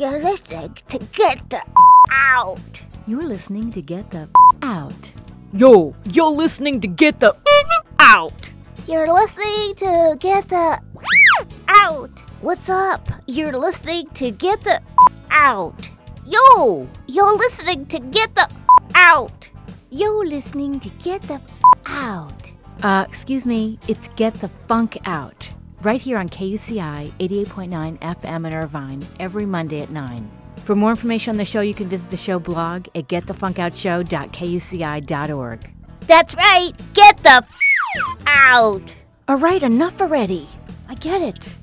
You're listening to Get the Out. You're listening to Get the Out. Yo, you're listening to Get the Out. You're listening to Get the Out. What's up? You're listening to Get the Out. Yo, you're listening to Get the Out. You're listening to Get the Out. Uh, excuse me, it's Get the Funk Out. Right here on KUCI 88.9 FM in Irvine every Monday at 9. For more information on the show, you can visit the show blog at getthefunkoutshow.kuci.org. That's right. Get the f- out. All right, enough already. I get it.